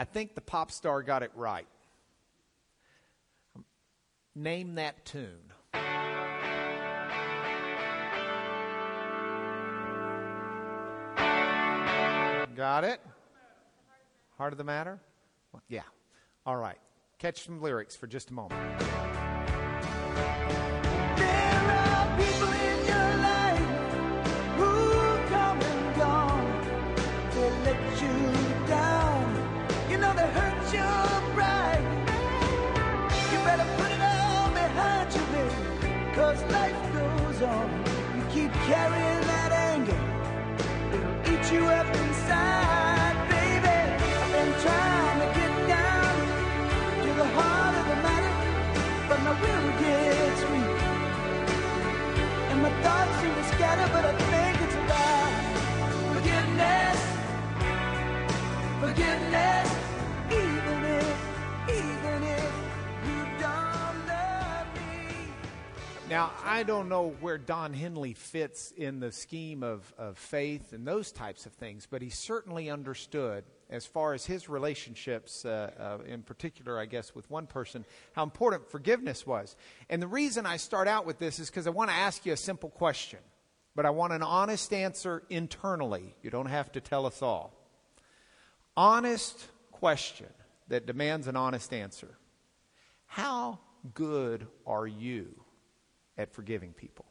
I think the pop star got it right. Name that tune. Got it? Heart of the matter? Yeah. All right. Catch some lyrics for just a moment. Now, I don't know where Don Henley fits in the scheme of, of faith and those types of things, but he certainly understood, as far as his relationships, uh, uh, in particular, I guess, with one person, how important forgiveness was. And the reason I start out with this is because I want to ask you a simple question, but I want an honest answer internally. You don't have to tell us all. Honest question that demands an honest answer. How good are you at forgiving people?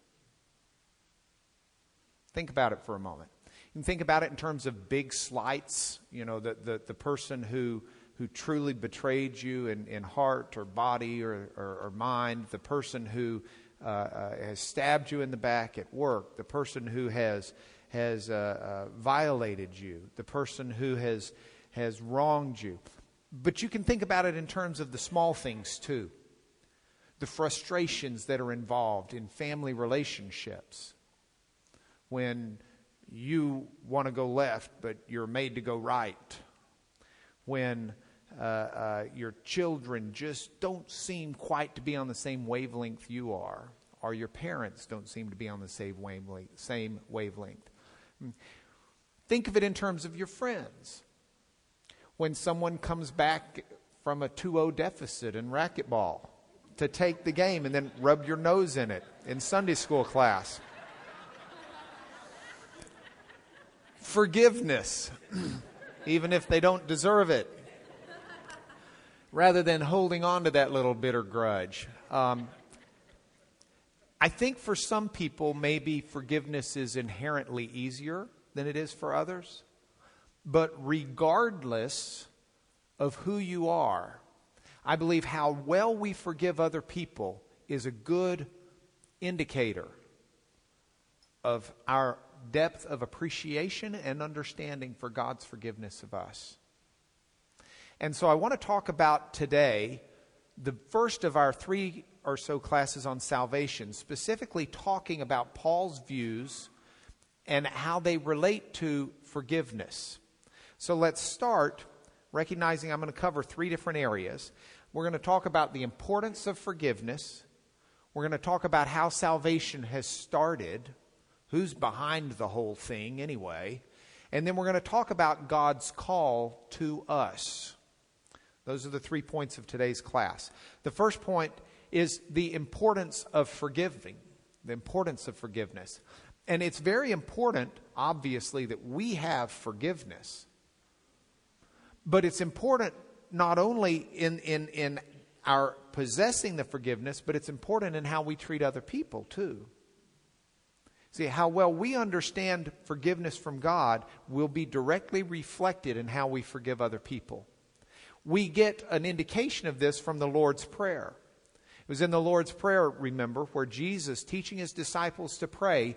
Think about it for a moment. You can think about it in terms of big slights, you know, the, the, the person who, who truly betrayed you in, in heart or body or, or, or mind, the person who uh, uh, has stabbed you in the back at work, the person who has, has uh, uh, violated you, the person who has, has wronged you. But you can think about it in terms of the small things too the frustrations that are involved in family relationships. When you want to go left but you're made to go right. When uh, uh, your children just don't seem quite to be on the same wavelength you are or your parents don't seem to be on the same wavelength, same wavelength. think of it in terms of your friends. When someone comes back from a 2-0 deficit in racquetball to take the game and then rub your nose in it in Sunday school class. Forgiveness, even if they don't deserve it, rather than holding on to that little bitter grudge. Um, I think for some people, maybe forgiveness is inherently easier than it is for others. But regardless of who you are, I believe how well we forgive other people is a good indicator of our depth of appreciation and understanding for God's forgiveness of us. And so I want to talk about today the first of our three or so classes on salvation, specifically talking about Paul's views and how they relate to forgiveness. So let's start recognizing I'm going to cover three different areas. We're going to talk about the importance of forgiveness. We're going to talk about how salvation has started, who's behind the whole thing anyway. And then we're going to talk about God's call to us. Those are the three points of today's class. The first point is the importance of forgiving, the importance of forgiveness. And it's very important, obviously, that we have forgiveness. But it's important not only in, in, in our possessing the forgiveness, but it's important in how we treat other people too. See, how well we understand forgiveness from God will be directly reflected in how we forgive other people. We get an indication of this from the Lord's Prayer. It was in the Lord's Prayer, remember, where Jesus, teaching his disciples to pray,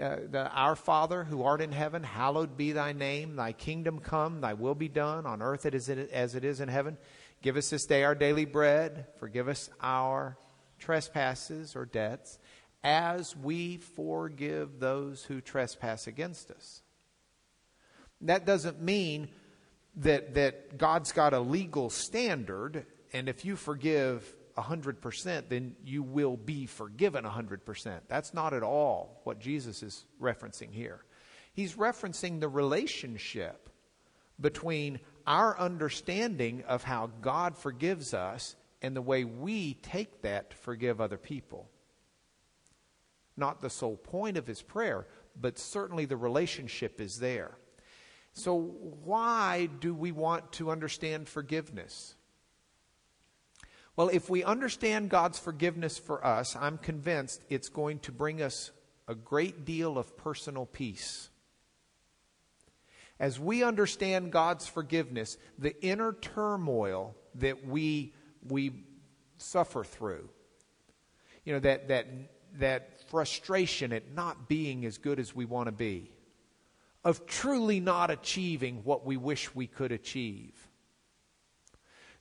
uh, the, Our Father who art in heaven, hallowed be thy name. Thy kingdom come, thy will be done on earth as it is in heaven. Give us this day our daily bread. Forgive us our trespasses or debts as we forgive those who trespass against us. That doesn't mean that, that God's got a legal standard, and if you forgive 100%, then you will be forgiven 100%. That's not at all what Jesus is referencing here. He's referencing the relationship between our understanding of how God forgives us and the way we take that to forgive other people. Not the sole point of his prayer, but certainly the relationship is there. So, why do we want to understand forgiveness? Well, if we understand God's forgiveness for us, I'm convinced it's going to bring us a great deal of personal peace. As we understand God's forgiveness, the inner turmoil that we, we suffer through, you know, that, that, that frustration at not being as good as we want to be, of truly not achieving what we wish we could achieve,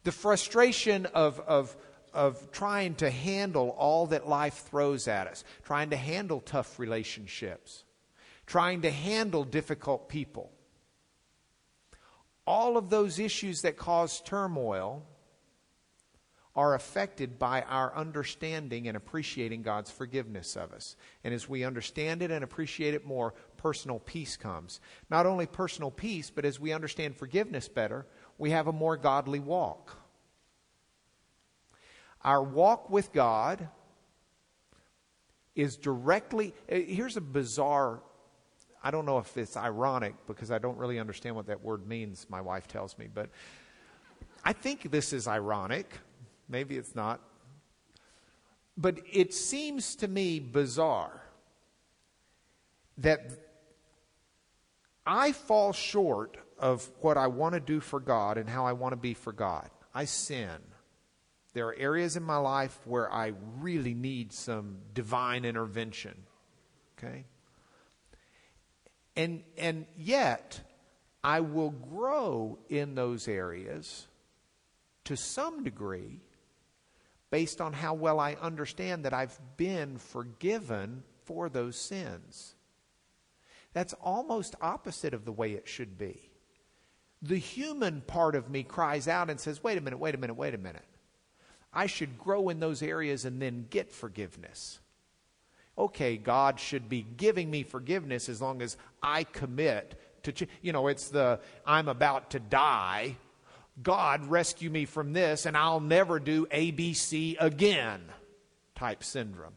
the frustration of, of, of trying to handle all that life throws at us, trying to handle tough relationships, trying to handle difficult people. All of those issues that cause turmoil are affected by our understanding and appreciating God's forgiveness of us. And as we understand it and appreciate it more, personal peace comes. Not only personal peace, but as we understand forgiveness better, we have a more godly walk. Our walk with God is directly, eh, here's a bizarre, I don't know if it's ironic because I don't really understand what that word means, my wife tells me, but I think this is ironic. Maybe it's not. But it seems to me bizarre that I fall short of what I want to do for God and how I want to be for God. I sin. There are areas in my life where I really need some divine intervention. Okay? And and yet I will grow in those areas to some degree based on how well I understand that I've been forgiven for those sins. That's almost opposite of the way it should be. The human part of me cries out and says, wait a minute, wait a minute, wait a minute. I should grow in those areas and then get forgiveness. Okay, God should be giving me forgiveness as long as I commit to, ch- you know, it's the I'm about to die. God rescue me from this and I'll never do ABC again type syndrome.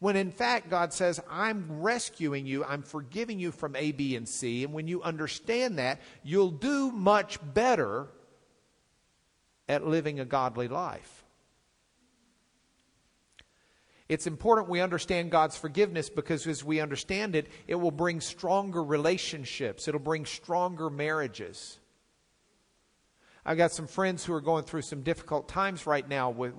When in fact, God says, I'm rescuing you, I'm forgiving you from A, B, and C. And when you understand that, you'll do much better at living a godly life. It's important we understand God's forgiveness because as we understand it, it will bring stronger relationships, it'll bring stronger marriages. I've got some friends who are going through some difficult times right now, with,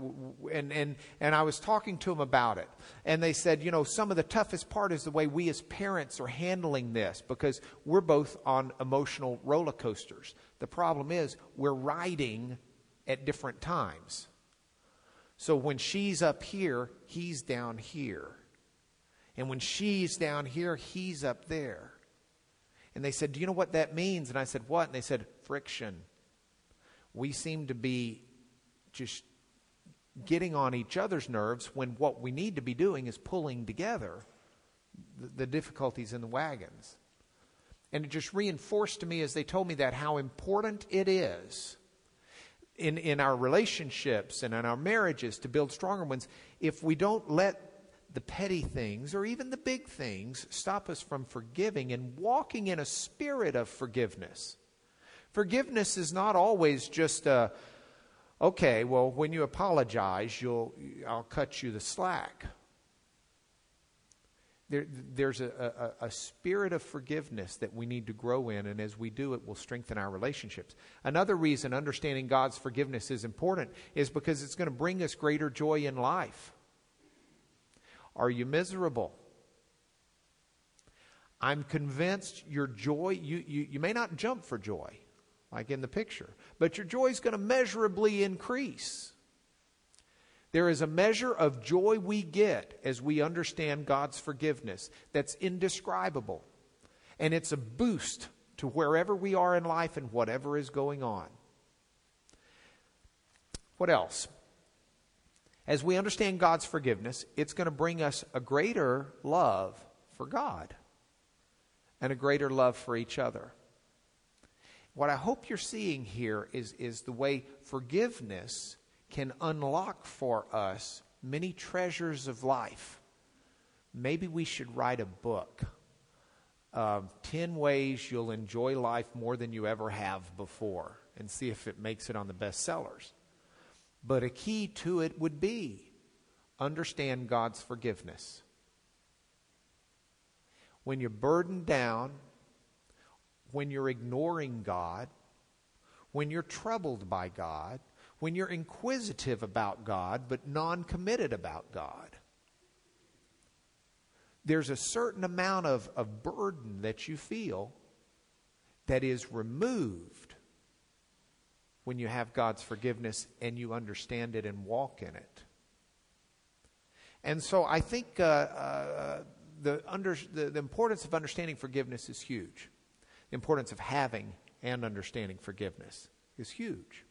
and, and, and I was talking to them about it. And they said, you know, some of the toughest part is the way we as parents are handling this because we're both on emotional roller coasters. The problem is we're riding at different times. So when she's up here, he's down here. And when she's down here, he's up there. And they said, Do you know what that means? And I said, What? And they said, Friction. We seem to be just getting on each other's nerves when what we need to be doing is pulling together the, the difficulties in the wagons. And it just reinforced to me as they told me that how important it is in, in our relationships and in our marriages to build stronger ones if we don't let the petty things or even the big things stop us from forgiving and walking in a spirit of forgiveness. Forgiveness is not always just a, okay, well, when you apologize, you'll, I'll cut you the slack. There, there's a, a, a, spirit of forgiveness that we need to grow in, and as we do, it will strengthen our relationships. Another reason understanding God's forgiveness is important is because it's going to bring us greater joy in life. Are you miserable? I'm convinced your joy, you, you, you may not jump for joy, like in the picture, but your joy is going to measurably increase. There is a measure of joy we get as we understand God's forgiveness that's indescribable. And it's a boost to wherever we are in life and whatever is going on. What else? As we understand God's forgiveness, it's going to bring us a greater love for God and a greater love for each other. What I hope you're seeing here is, is the way forgiveness can unlock for us many treasures of life. Maybe we should write a book uh, 10 ways you'll enjoy life more than you ever have before and see if it makes it on the bestsellers. But a key to it would be understand God's forgiveness. When you're burdened down, when you're ignoring God, when you're troubled by God, when you're inquisitive about God but non committed about God, there's a certain amount of, of burden that you feel that is removed when you have God's forgiveness and you understand it and walk in it. And so I think uh, uh, the, under, the, the importance of understanding forgiveness is huge. Importance of having and understanding forgiveness is huge.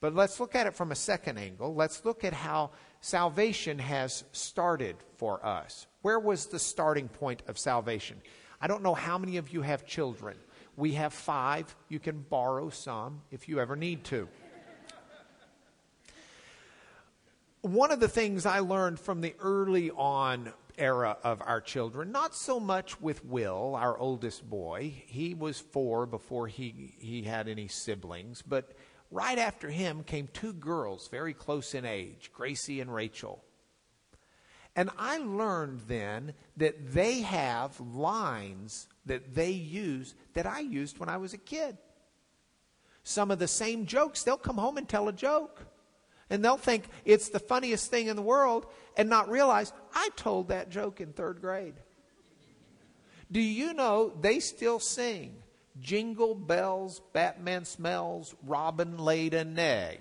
But let's look at it from a second angle. Let's look at how salvation has started for us. Where was the starting point of salvation? I don't know how many of you have children. We have five. You can borrow some if you ever need to. One of the things I learned from the early on era of our children, not so much with Will, our oldest boy. He was four before he, he had any siblings, but right after him came two girls very close in age, Gracie and Rachel. And I learned then that they have lines that they use that I used when I was a kid. Some of the same jokes, they'll come home and tell a joke. And they'll think it's the funniest thing in the world and not realize I told that joke in third grade. Do you know they still sing Jingle Bells, Batman Smells, Robin laid an egg?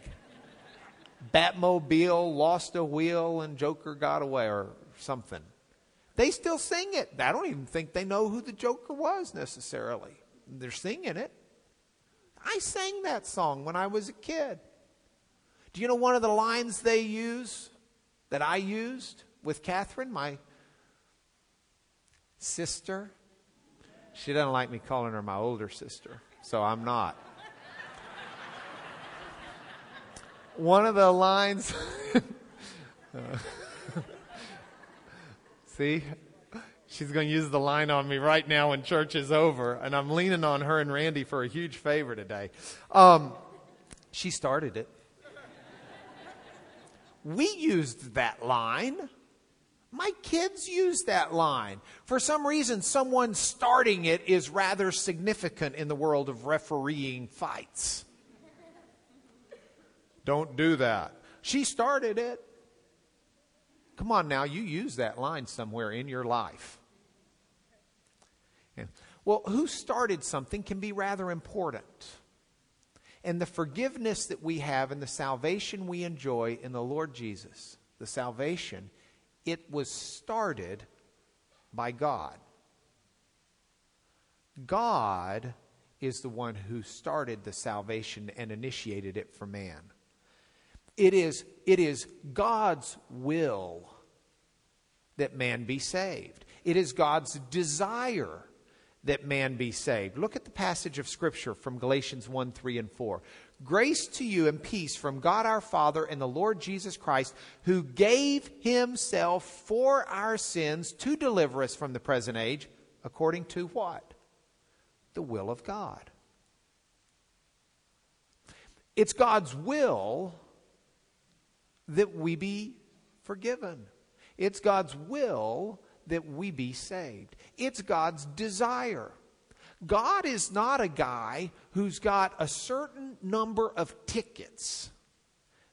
Batmobile lost a wheel and Joker got away or something. They still sing it. I don't even think they know who the Joker was necessarily. They're singing it. I sang that song when I was a kid. Do you know one of the lines they use that I used with Catherine, my sister? She doesn't like me calling her my older sister, so I'm not. one of the lines. uh, see? She's going to use the line on me right now when church is over, and I'm leaning on her and Randy for a huge favor today. Um, she started it. We used that line. My kids use that line. For some reason, someone starting it is rather significant in the world of refereeing fights. Don't do that. She started it. Come on now, you use that line somewhere in your life. Yeah. Well, who started something can be rather important. And the forgiveness that we have and the salvation we enjoy in the Lord Jesus, the salvation, it was started by God. God is the one who started the salvation and initiated it for man. It is, it is God's will that man be saved. It is God's desire that man be saved. Look at the passage of Scripture from Galatians 1 3 and 4. Grace to you and peace from God our Father and the Lord Jesus Christ, who gave himself for our sins to deliver us from the present age, according to what? The will of God. It's God's will that we be forgiven. It's God's will that we be saved. It's God's desire. God is not a guy who's got a certain number of tickets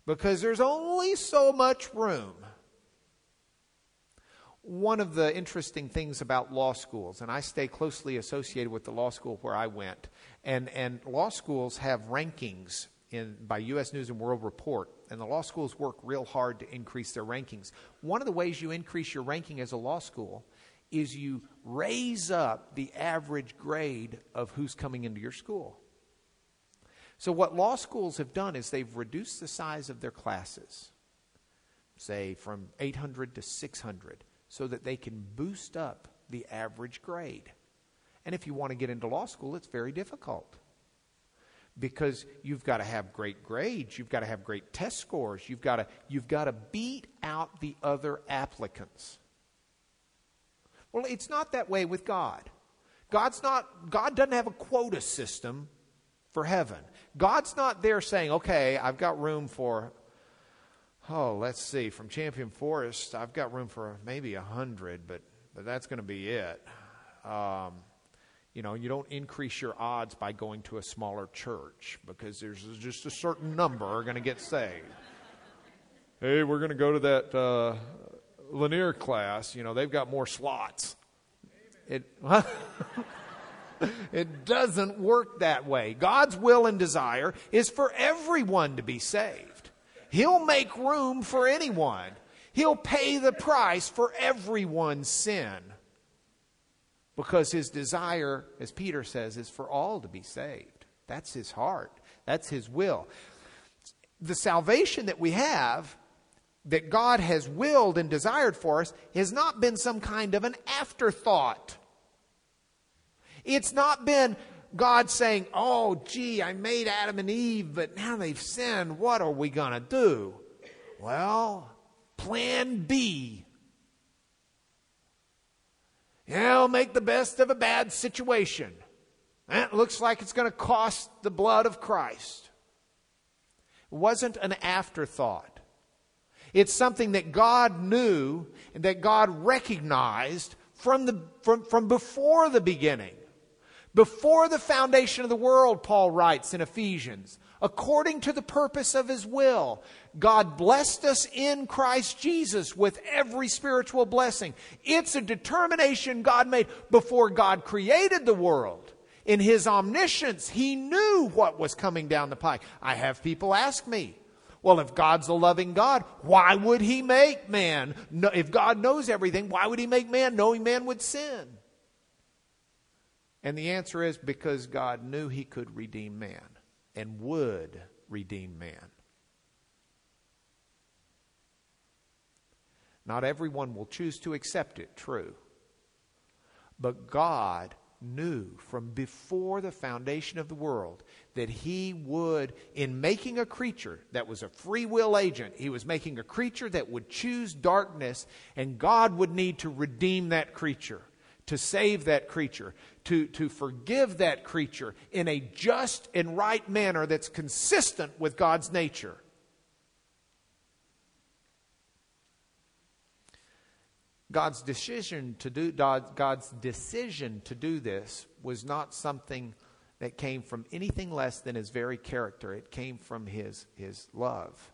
because there's only so much room. One of the interesting things about law schools, and I stay closely associated with the law school where I went, and, and law schools have rankings in, by U.S. News and World Report, and the law schools work real hard to increase their rankings. One of the ways you increase your ranking as a law school is you raise up the average grade of who's coming into your school. So, what law schools have done is they've reduced the size of their classes, say from 800 to 600, so that they can boost up the average grade. And if you want to get into law school, it's very difficult. Because you've got to have great grades, you've got to have great test scores, you've got to, you've got to beat out the other applicants. Well, it's not that way with God. God's not, God doesn't have a quota system for heaven. God's not there saying, okay, I've got room for, oh, let's see, from Champion Forest, I've got room for maybe a hundred, but, but that's going to be it. Um, you know, you don't increase your odds by going to a smaller church because there's just a certain number are going to get saved. hey, we're going to go to that uh, Lanier class. You know, they've got more slots. It, it doesn't work that way. God's will and desire is for everyone to be saved. He'll make room for anyone. He'll pay the price for everyone's sin because his desire, as Peter says, is for all to be saved. That's his heart, that's his will. The salvation that we have, that God has willed and desired for us, has not been some kind of an afterthought. It's not been God saying, Oh, gee, I made Adam and Eve, but now they've sinned. What are we going to do? Well, plan B yeah, I'll make the best of a bad situation. That looks like it's going to cost the blood of Christ. It wasn't an afterthought. It's something that God knew and that God recognized from, the, from, from before the beginning. Before the foundation of the world, Paul writes in Ephesians, according to the purpose of his will, God blessed us in Christ Jesus with every spiritual blessing. It's a determination God made before God created the world. In his omniscience, he knew what was coming down the pike. I have people ask me, well, if God's a loving God, why would he make man? if God knows everything, why would he make man knowing man would sin? And the answer is because God knew he could redeem man and would redeem man. Not everyone will choose to accept it, true. But God knew from before the foundation of the world that He would, in making a creature that was a free will agent, He was making a creature that would choose darkness, and God would need to redeem that creature, to save that creature, to, to forgive that creature in a just and right manner that's consistent with God's nature. God's decision to do God's decision to do this was not something that came from anything less than his very character. It came from his, his love.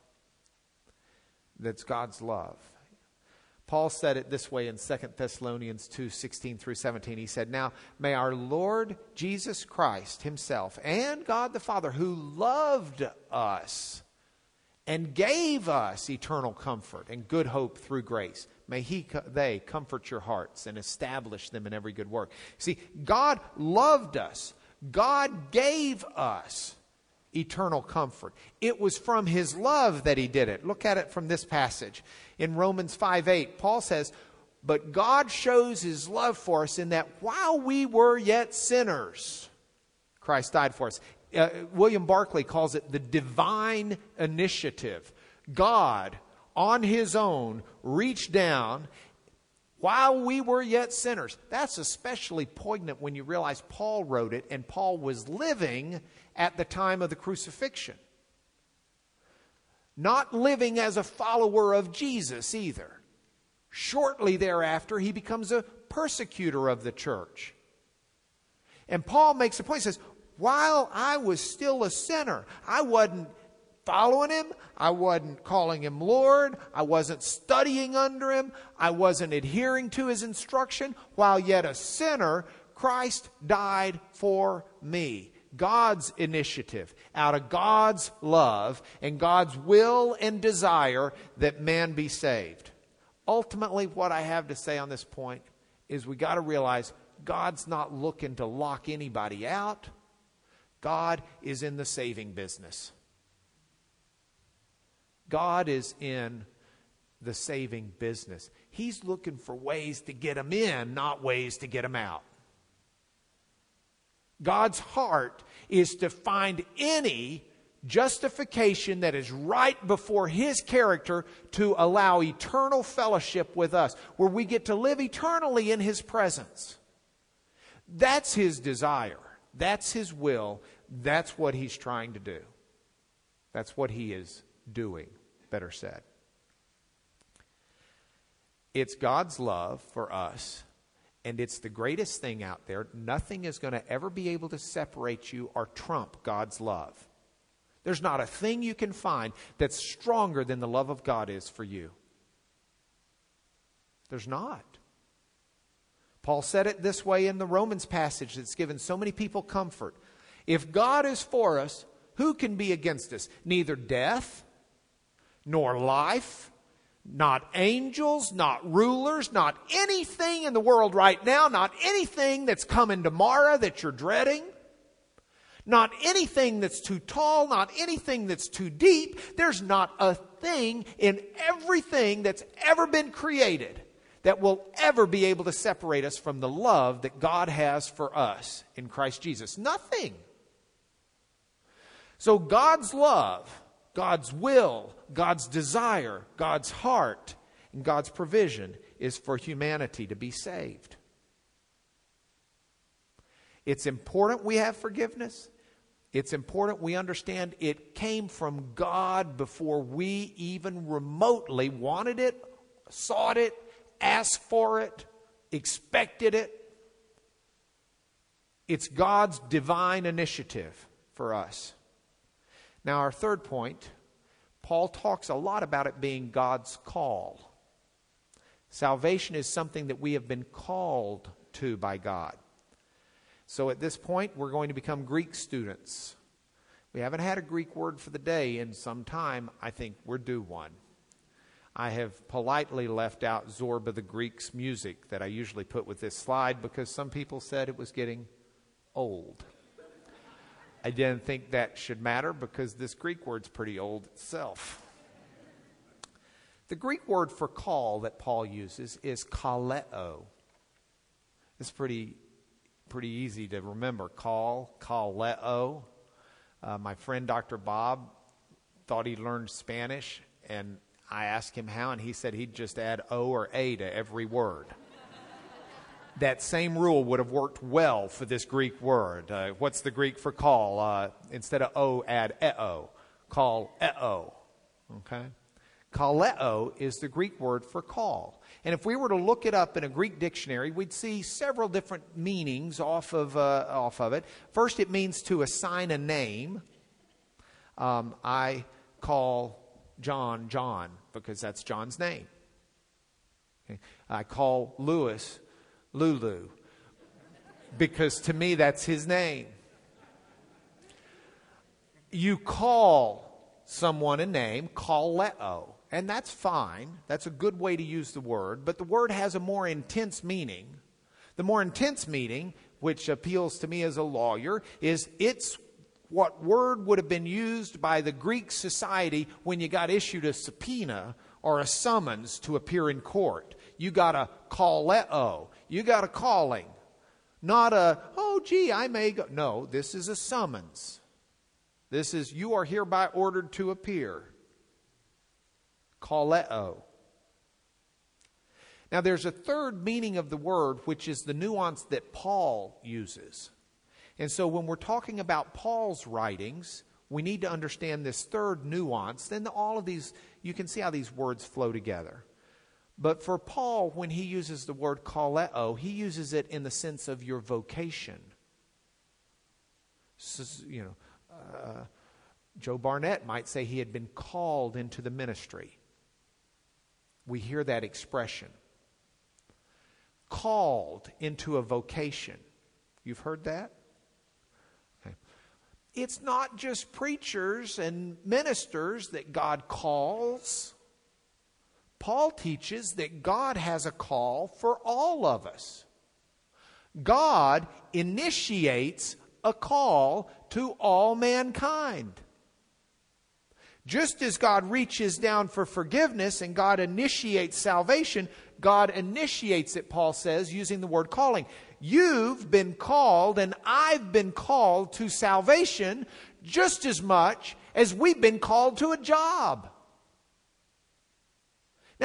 That's God's love. Paul said it this way in 2 Thessalonians 2 16 through 17. He said, Now may our Lord Jesus Christ himself and God the Father, who loved us and gave us eternal comfort and good hope through grace, May he, they comfort your hearts and establish them in every good work. See, God loved us. God gave us eternal comfort. It was from his love that he did it. Look at it from this passage. In Romans 5 8, Paul says, But God shows his love for us in that while we were yet sinners, Christ died for us. Uh, William Barclay calls it the divine initiative. God on his own reached down while we were yet sinners. That's especially poignant when you realize Paul wrote it and Paul was living at the time of the crucifixion. Not living as a follower of Jesus either. Shortly thereafter, he becomes a persecutor of the church. And Paul makes a point, he says, while I was still a sinner, I wasn't following him. I wasn't calling him Lord. I wasn't studying under him. I wasn't adhering to his instruction. While yet a sinner, Christ died for me. God's initiative, out of God's love and God's will and desire that man be saved. Ultimately, what I have to say on this point is we got to realize God's not looking to lock anybody out. God is in the saving business. God is in the saving business. He's looking for ways to get them in, not ways to get them out. God's heart is to find any justification that is right before His character to allow eternal fellowship with us, where we get to live eternally in His presence. That's His desire. That's His will. That's what He's trying to do. That's what He is doing, better said. It's God's love for us, and it's the greatest thing out there. Nothing is going to ever be able to separate you or trump God's love. There's not a thing you can find that's stronger than the love of God is for you. There's not. Paul said it this way in the Romans passage that's given so many people comfort. If God is for us, who can be against us? Neither death, nor life, not angels, not rulers, not anything in the world right now, not anything that's coming tomorrow that you're dreading. Not anything that's too tall, not anything that's too deep. There's not a thing in everything that's ever been created that will ever be able to separate us from the love that God has for us in Christ Jesus. Nothing. So God's love, God's will, God's desire, God's heart, and God's provision is for humanity to be saved. It's important we have forgiveness. It's important we understand it came from God before we even remotely wanted it, sought it, asked for it, expected it. It's God's divine initiative for us. Now, our third point, Paul talks a lot about it being God's call. Salvation is something that we have been called to by God. So at this point, we're going to become Greek students. We haven't had a Greek word for the day in some time. I think we're due one. I have politely left out Zorba the Greek's music that I usually put with this slide because some people said it was getting old. I didn't think that should matter because this Greek word's pretty old itself. The Greek word for call that Paul uses is kaleo. It's pretty pretty easy to remember. Call, kaleo. Uh, my friend Dr. Bob thought he learned Spanish, and I asked him how, and he said he'd just add O or A to every word. That same rule would have worked well for this Greek word. Uh, what's the Greek for call? Uh, instead of O, add eo. Call eo. Okay? Kaleo is the Greek word for call. And if we were to look it up in a Greek dictionary, we'd see several different meanings off of, uh, off of it. First, it means to assign a name. Um, I call John John because that's John's name. Okay. I call Lewis Lulu because to me that's his name. You call someone a name, kaleo. And that's fine. That's a good way to use the word. But the word has a more intense meaning. The more intense meaning, which appeals to me as a lawyer, is it's what word would have been used by the Greek society when you got issued a subpoena or a summons to appear in court. You got a kaleo. You got a calling. Not a, oh, gee, I may go. No, this is a summons. This is, you are hereby ordered to appear kaleo. Now, there's a third meaning of the word, which is the nuance that Paul uses. And so, when we're talking about Paul's writings, we need to understand this third nuance. Then, all of these, you can see how these words flow together. But for Paul, when he uses the word kaleo, he uses it in the sense of your vocation. So, you know, uh, Joe Barnett might say he had been called into the ministry we hear that expression. Called into a vocation. You've heard that? Okay. It's not just preachers and ministers that God calls. Paul teaches that God has a call for all of us. God initiates a call to all mankind. Just as God reaches down for forgiveness and God initiates salvation, God initiates it, Paul says, using the word calling. You've been called, and I've been called to salvation just as much as we've been called to a job.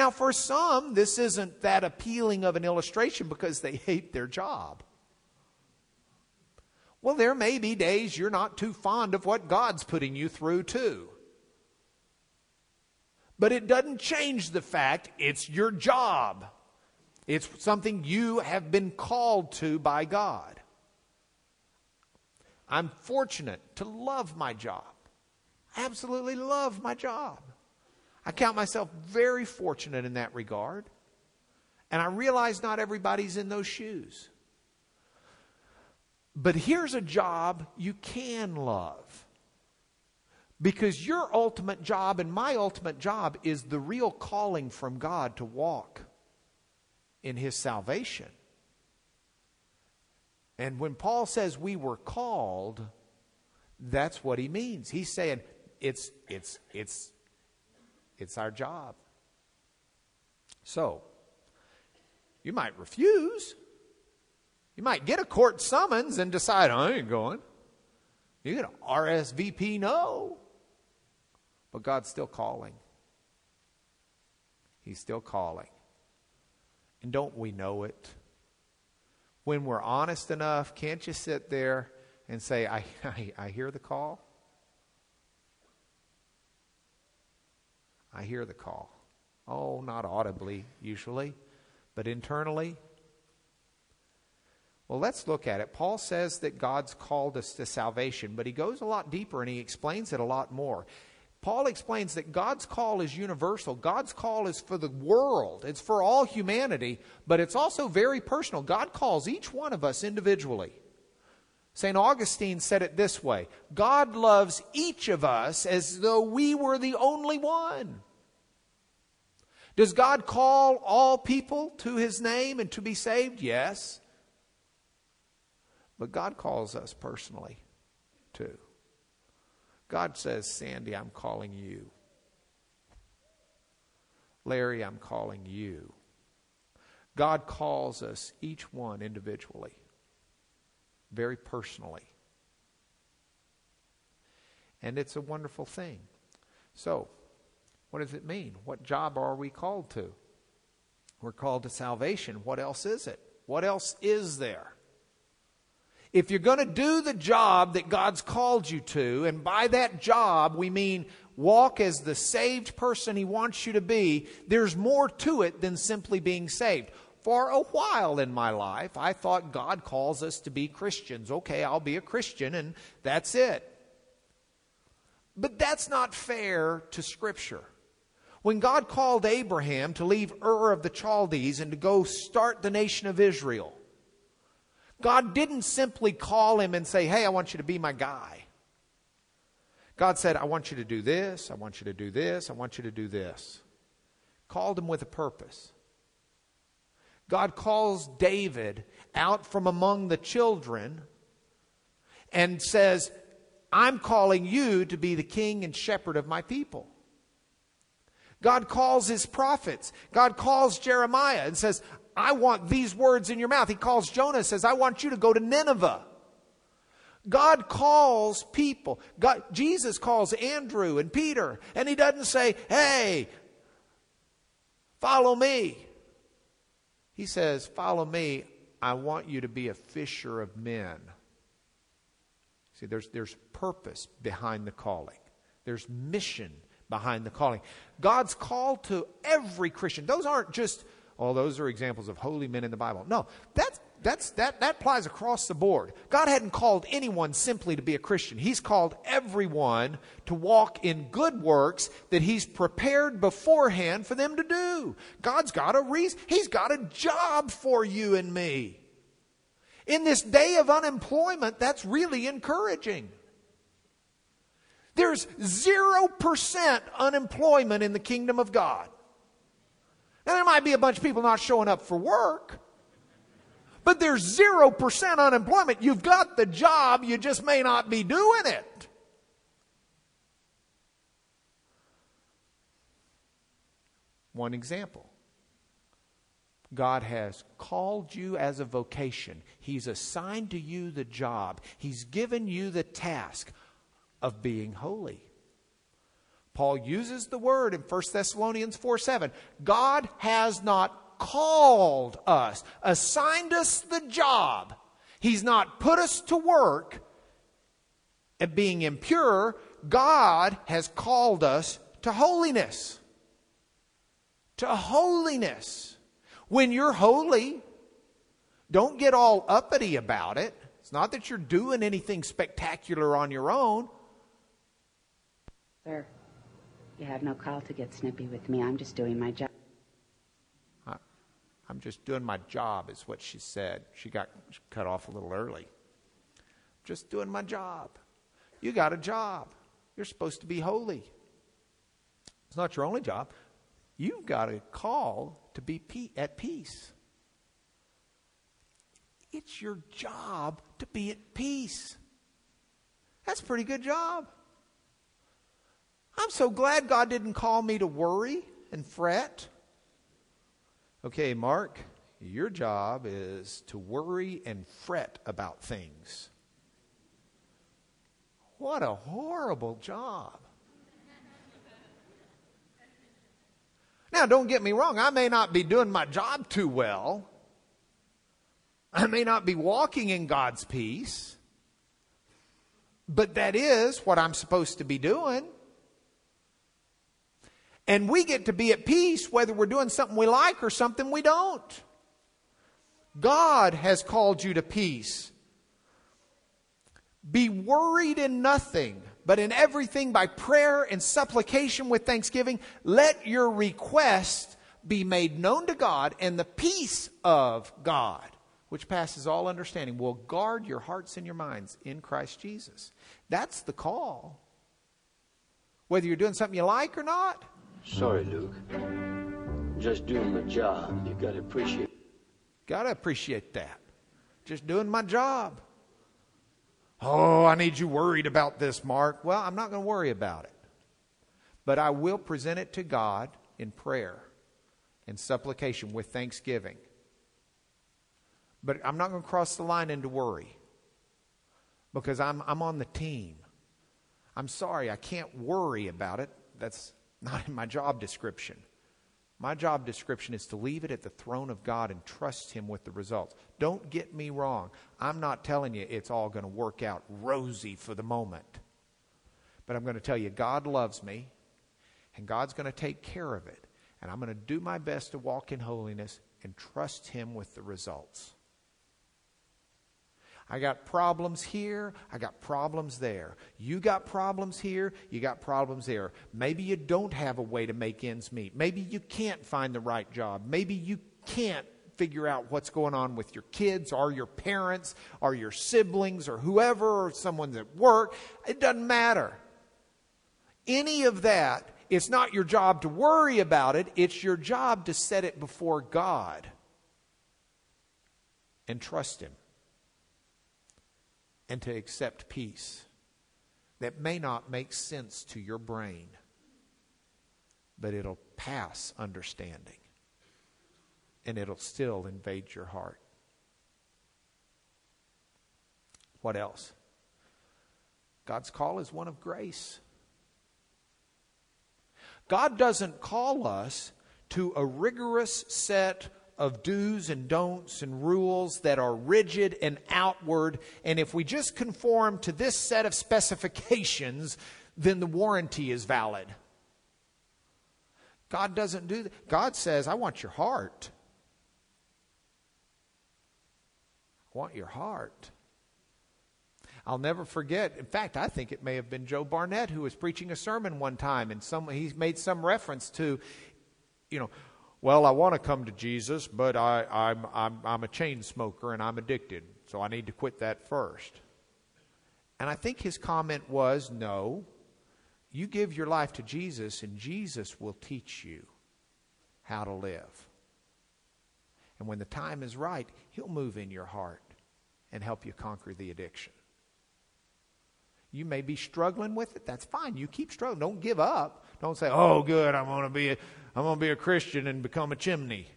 Now, for some, this isn't that appealing of an illustration because they hate their job. Well, there may be days you're not too fond of what God's putting you through, too. But it doesn't change the fact it's your job. It's something you have been called to by God. I'm fortunate to love my job. I absolutely love my job. I count myself very fortunate in that regard. And I realize not everybody's in those shoes. But here's a job you can love. Because your ultimate job and my ultimate job is the real calling from God to walk in His salvation. And when Paul says we were called, that's what he means. He's saying it's, it's, it's, it's our job. So, you might refuse. You might get a court summons and decide, I ain't going. You get an RSVP no. But God's still calling. He's still calling. And don't we know it? When we're honest enough, can't you sit there and say, I, I, I hear the call? I hear the call. Oh, not audibly, usually, but internally. Well, let's look at it. Paul says that God's called us to salvation, but he goes a lot deeper and he explains it a lot more. Paul explains that God's call is universal. God's call is for the world, it's for all humanity, but it's also very personal. God calls each one of us individually. St. Augustine said it this way God loves each of us as though we were the only one. Does God call all people to his name and to be saved? Yes. But God calls us personally, too. God says, Sandy, I'm calling you. Larry, I'm calling you. God calls us each one individually, very personally. And it's a wonderful thing. So, what does it mean? What job are we called to? We're called to salvation. What else is it? What else is there? If you're going to do the job that God's called you to, and by that job we mean walk as the saved person He wants you to be, there's more to it than simply being saved. For a while in my life, I thought God calls us to be Christians. Okay, I'll be a Christian, and that's it. But that's not fair to Scripture. When God called Abraham to leave Ur of the Chaldees and to go start the nation of Israel, God didn't simply call him and say, Hey, I want you to be my guy. God said, I want you to do this, I want you to do this, I want you to do this. Called him with a purpose. God calls David out from among the children and says, I'm calling you to be the king and shepherd of my people. God calls his prophets. God calls Jeremiah and says, I want these words in your mouth. He calls Jonah and says, I want you to go to Nineveh. God calls people. God, Jesus calls Andrew and Peter, and he doesn't say, Hey, follow me. He says, Follow me. I want you to be a fisher of men. See, there's, there's purpose behind the calling, there's mission behind the calling. God's call to every Christian. Those aren't just, oh, those are examples of holy men in the Bible. No, that's, that's, that, that applies across the board. God hadn't called anyone simply to be a Christian. He's called everyone to walk in good works that He's prepared beforehand for them to do. God's got a reason. He's got a job for you and me. In this day of unemployment, that's really encouraging. There's 0% unemployment in the kingdom of God. Now, there might be a bunch of people not showing up for work, but there's 0% unemployment. You've got the job, you just may not be doing it. One example God has called you as a vocation. He's assigned to you the job. He's given you the task of being holy. Paul uses the word in 1 Thessalonians 4 7. God has not called us, assigned us the job. He's not put us to work at being impure. God has called us to holiness. To holiness. When you're holy, don't get all uppity about it. It's not that you're doing anything spectacular on your own. Sir, you have no call to get snippy with me. I'm just doing my job. I'm just doing my job, is what she said. She got cut off a little early. Just doing my job. You got a job. You're supposed to be holy. It's not your only job. You've got a call to be at peace. It's your job to be at peace. That's a pretty good job. I'm so glad God didn't call me to worry and fret. Okay, Mark, your job is to worry and fret about things. What a horrible job. Now, don't get me wrong, I may not be doing my job too well. I may not be walking in God's peace. But that is what I'm supposed to be doing. And we get to be at peace whether we're doing something we like or something we don't. God has called you to peace. Be worried in nothing, but in everything by prayer and supplication with thanksgiving, let your request be made known to God, and the peace of God, which passes all understanding, will guard your hearts and your minds in Christ Jesus. That's the call. Whether you're doing something you like or not. Sorry, Luke. Just doing my job. You gotta appreciate Got to appreciate that. Just doing my job. Oh, I need you worried about this, Mark. Well, I'm not going to worry about it. But I will present it to God in prayer and supplication with thanksgiving. But I'm not going to cross the line into worry because I'm, I'm on the team. I'm sorry, I can't worry about it. That's not in my job description. My job description is to leave it at the throne of God and trust Him with the results. Don't get me wrong. I'm not telling you it's all going to work out rosy for the moment. But I'm going to tell you God loves me, and God's going to take care of it. And I'm going to do my best to walk in holiness and trust Him with the results. I got problems here. I got problems there. You got problems here. You got problems there. Maybe you don't have a way to make ends meet. Maybe you can't find the right job. Maybe you can't figure out what's going on with your kids or your parents or your siblings or whoever or someone's at work. It doesn't matter. Any of that, it's not your job to worry about it. It's your job to set it before God and trust Him and to accept peace that may not make sense to your brain, but it'll pass understanding and it'll still invade your heart. What else? God's call is one of grace. God doesn't call us to a rigorous set of do's and don'ts and rules that are rigid and outward. And if we just conform to this set of specifications, then the warranty is valid. God doesn't do that. God says, I want your heart. I want your heart. I'll never forget. In fact, I think it may have been Joe Barnett who was preaching a sermon one time, and some, he made some reference to, you know, well, I want to come to Jesus, but I, I'm, I'm, I'm a chain smoker and I'm addicted, so I need to quit that first. And I think his comment was no, you give your life to Jesus, and Jesus will teach you how to live. And when the time is right, he'll move in your heart and help you conquer the addiction. You may be struggling with it. That's fine. You keep struggling. Don't give up. Don't say, "Oh, good, I'm going to be I'm going to be a Christian and become a chimney."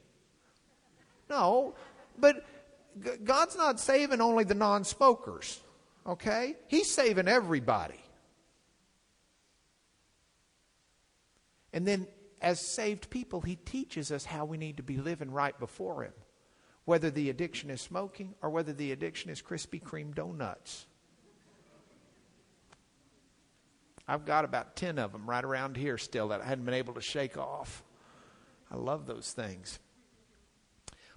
No, but God's not saving only the non smokers, okay? He's saving everybody. And then, as saved people, He teaches us how we need to be living right before Him, whether the addiction is smoking or whether the addiction is Krispy Kreme donuts. I've got about 10 of them right around here still that I hadn't been able to shake off. I love those things.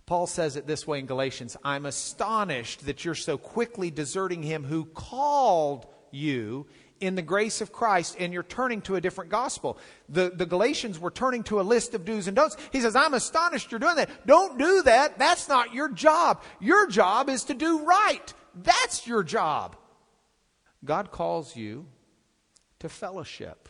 Paul says it this way in Galatians I'm astonished that you're so quickly deserting him who called you in the grace of Christ and you're turning to a different gospel. The, the Galatians were turning to a list of do's and don'ts. He says, I'm astonished you're doing that. Don't do that. That's not your job. Your job is to do right. That's your job. God calls you to fellowship.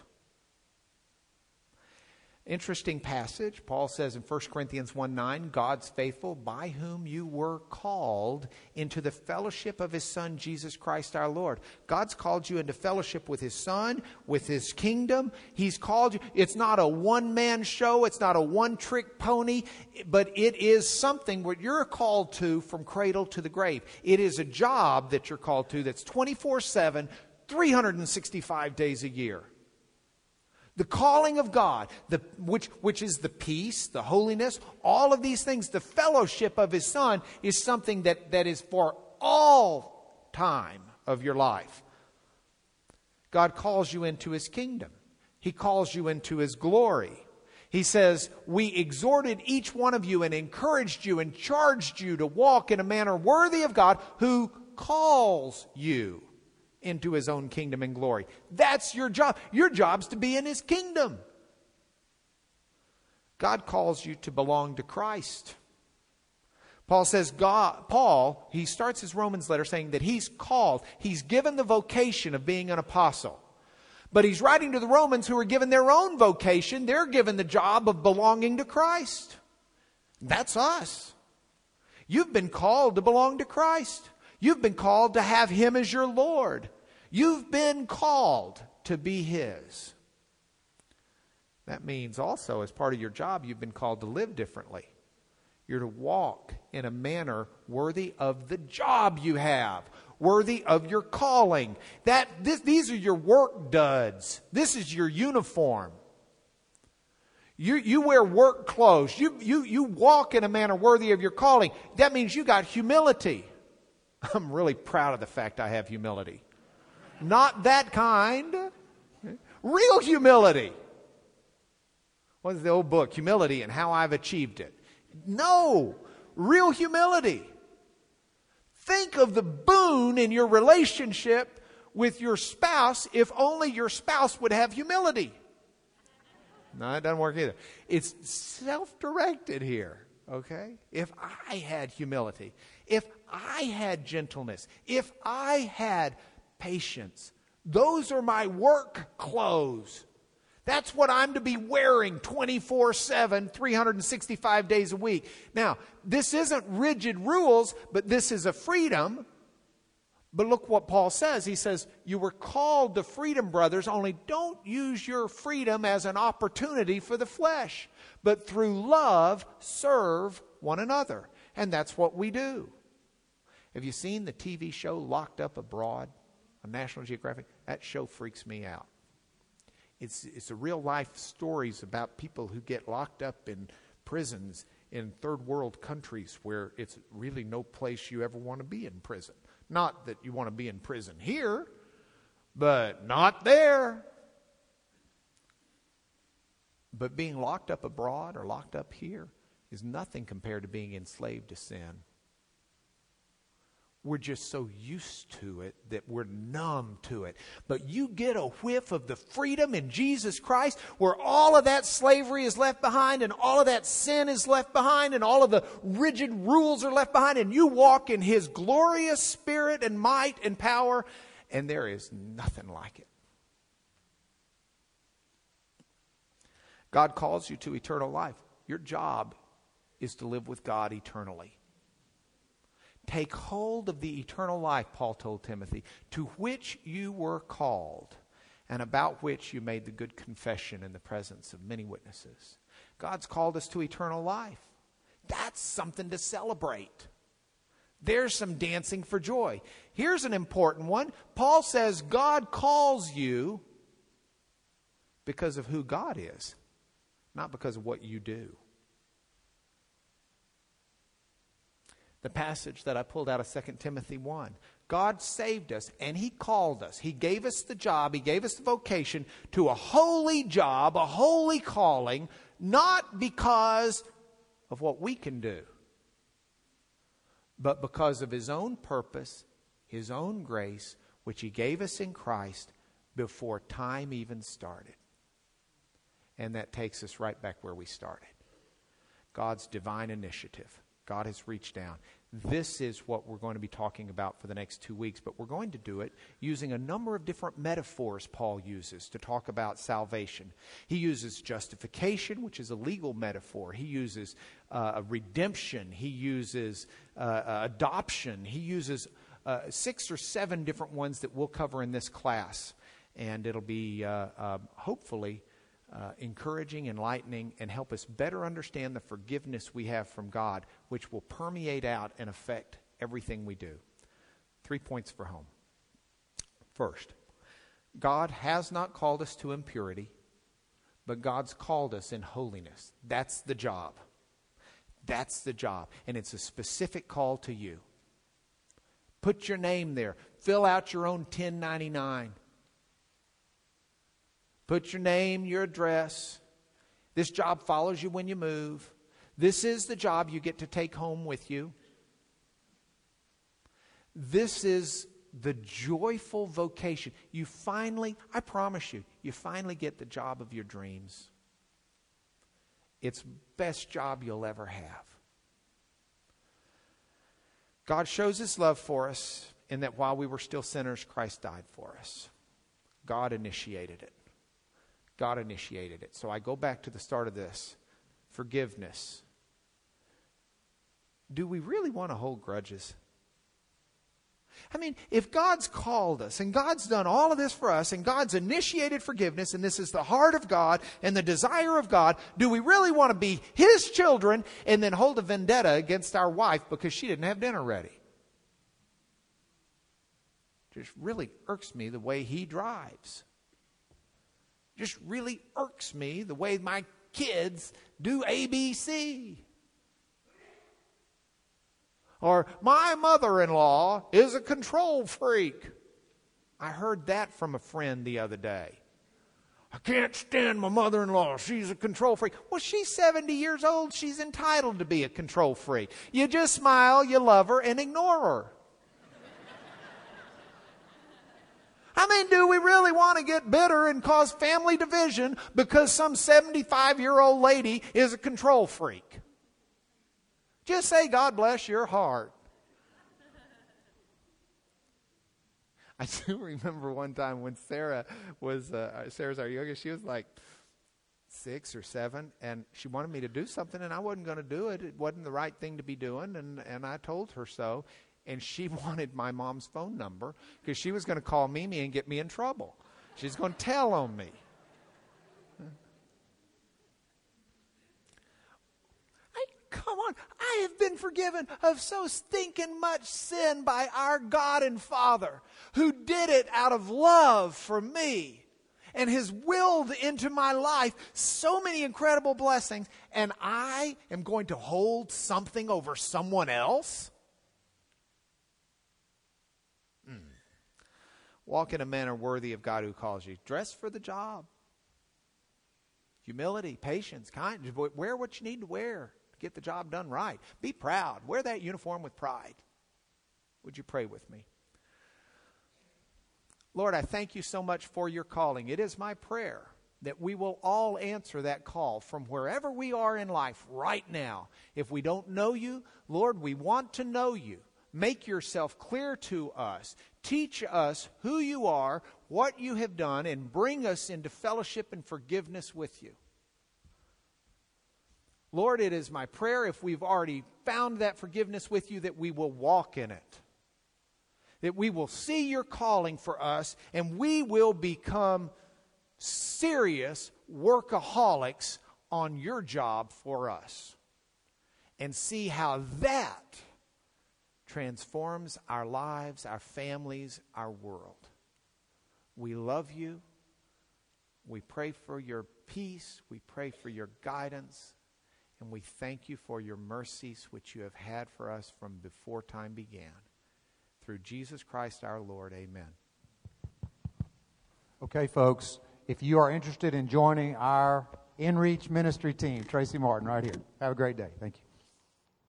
Interesting passage. Paul says in 1 Corinthians 1 9, God's faithful, by whom you were called into the fellowship of his Son, Jesus Christ our Lord. God's called you into fellowship with his Son, with his kingdom. He's called you. It's not a one man show, it's not a one trick pony, but it is something what you're called to from cradle to the grave. It is a job that you're called to that's 24 7, 365 days a year. The calling of God, the, which, which is the peace, the holiness, all of these things, the fellowship of His Son is something that, that is for all time of your life. God calls you into His kingdom, He calls you into His glory. He says, We exhorted each one of you and encouraged you and charged you to walk in a manner worthy of God who calls you into his own kingdom and glory. That's your job. Your job's to be in his kingdom. God calls you to belong to Christ. Paul says, God, Paul, he starts his Romans letter saying that he's called, he's given the vocation of being an apostle. But he's writing to the Romans who are given their own vocation. They're given the job of belonging to Christ. That's us. You've been called to belong to Christ. You've been called to have him as your Lord. You've been called to be His. That means also, as part of your job, you've been called to live differently. You're to walk in a manner worthy of the job you have, worthy of your calling. That this, these are your work duds. This is your uniform. You, you wear work clothes. You, you, you walk in a manner worthy of your calling. That means you got humility. I'm really proud of the fact I have humility. Not that kind. Real humility. What's the old book? Humility and How I've Achieved It. No, real humility. Think of the boon in your relationship with your spouse if only your spouse would have humility. No, it doesn't work either. It's self directed here, okay? If I had humility, if I had gentleness, if I had patience. Those are my work clothes. That's what I'm to be wearing 24 7, 365 days a week. Now, this isn't rigid rules, but this is a freedom. But look what Paul says. He says, You were called to freedom, brothers, only don't use your freedom as an opportunity for the flesh, but through love serve one another. And that's what we do. Have you seen the TV show Locked Up Abroad? On National Geographic, that show freaks me out. It's, it's a real life stories about people who get locked up in prisons in third world countries where it's really no place you ever want to be in prison. Not that you want to be in prison here, but not there. But being locked up abroad or locked up here is nothing compared to being enslaved to sin we're just so used to it that we're numb to it. But you get a whiff of the freedom in Jesus Christ where all of that slavery is left behind and all of that sin is left behind and all of the rigid rules are left behind and you walk in His glorious spirit and might and power and there is nothing like it. God calls you to eternal life. Your job is to live with God eternally. Take hold of the eternal life, Paul told Timothy, to which you were called and about which you made the good confession in the presence of many witnesses. God's called us to eternal life. That's something to celebrate. There's some dancing for joy. Here's an important one Paul says God calls you because of who God is, not because of what you do. The passage that I pulled out of 2 Timothy 1 God saved us and He called us. He gave us the job, He gave us the vocation to a holy job, a holy calling, not because of what we can do, but because of His own purpose, His own grace, which He gave us in Christ before time even started. And that takes us right back where we started God's divine initiative. God has reached down. This is what we're going to be talking about for the next two weeks, but we're going to do it using a number of different metaphors Paul uses to talk about salvation. He uses justification, which is a legal metaphor. He uses uh, redemption. He uses uh, adoption. He uses uh, six or seven different ones that we'll cover in this class. And it'll be uh, uh, hopefully uh, encouraging, enlightening, and help us better understand the forgiveness we have from God, which will permeate out and affect everything we do. Three points for home. First, God has not called us to impurity, but God's called us in holiness. That's the job. That's the job. And it's a specific call to you. Put your name there. Fill out your own 1099. Put your name, your address. This job follows you when you move. This is the job you get to take home with you. This is the joyful vocation. You finally, I promise you, you finally get the job of your dreams. It's best job you'll ever have. God shows his love for us in that while we were still sinners, Christ died for us. God initiated it. God initiated it. So I go back to the start of this forgiveness. Do we really want to hold grudges? I mean, if God's called us and God's done all of this for us and God's initiated forgiveness and this is the heart of God and the desire of God, do we really want to be His children and then hold a vendetta against our wife because she didn't have dinner ready? Just really irks me the way he drives just really irks me the way my kids do ABC. Or, my mother in law is a control freak. I heard that from a friend the other day. I can't stand my mother in law. She's a control freak. Well, she's 70 years old. She's entitled to be a control freak. You just smile, you love her, and ignore her. I mean, do we really want to get bitter and cause family division because some 75 year old lady is a control freak? Just say, God bless your heart. I do remember one time when Sarah was, uh, Sarah's our youngest, she was like six or seven, and she wanted me to do something, and I wasn't going to do it. It wasn't the right thing to be doing, and, and I told her so and she wanted my mom's phone number because she was going to call Mimi and get me in trouble. She's going to tell on me. Come on, I have been forgiven of so stinking much sin by our God and Father who did it out of love for me and has willed into my life so many incredible blessings, and I am going to hold something over someone else? Walk in a manner worthy of God who calls you. Dress for the job. Humility, patience, kindness. Wear what you need to wear to get the job done right. Be proud. Wear that uniform with pride. Would you pray with me? Lord, I thank you so much for your calling. It is my prayer that we will all answer that call from wherever we are in life right now. If we don't know you, Lord, we want to know you. Make yourself clear to us. Teach us who you are, what you have done, and bring us into fellowship and forgiveness with you. Lord, it is my prayer if we've already found that forgiveness with you that we will walk in it. That we will see your calling for us and we will become serious workaholics on your job for us. and see how that transforms our lives, our families, our world. We love you. We pray for your peace. We pray for your guidance. And we thank you for your mercies, which you have had for us from before time began. Through Jesus Christ our Lord, amen. Okay, folks, if you are interested in joining our InReach ministry team, Tracy Martin, right here. Have a great day. Thank you.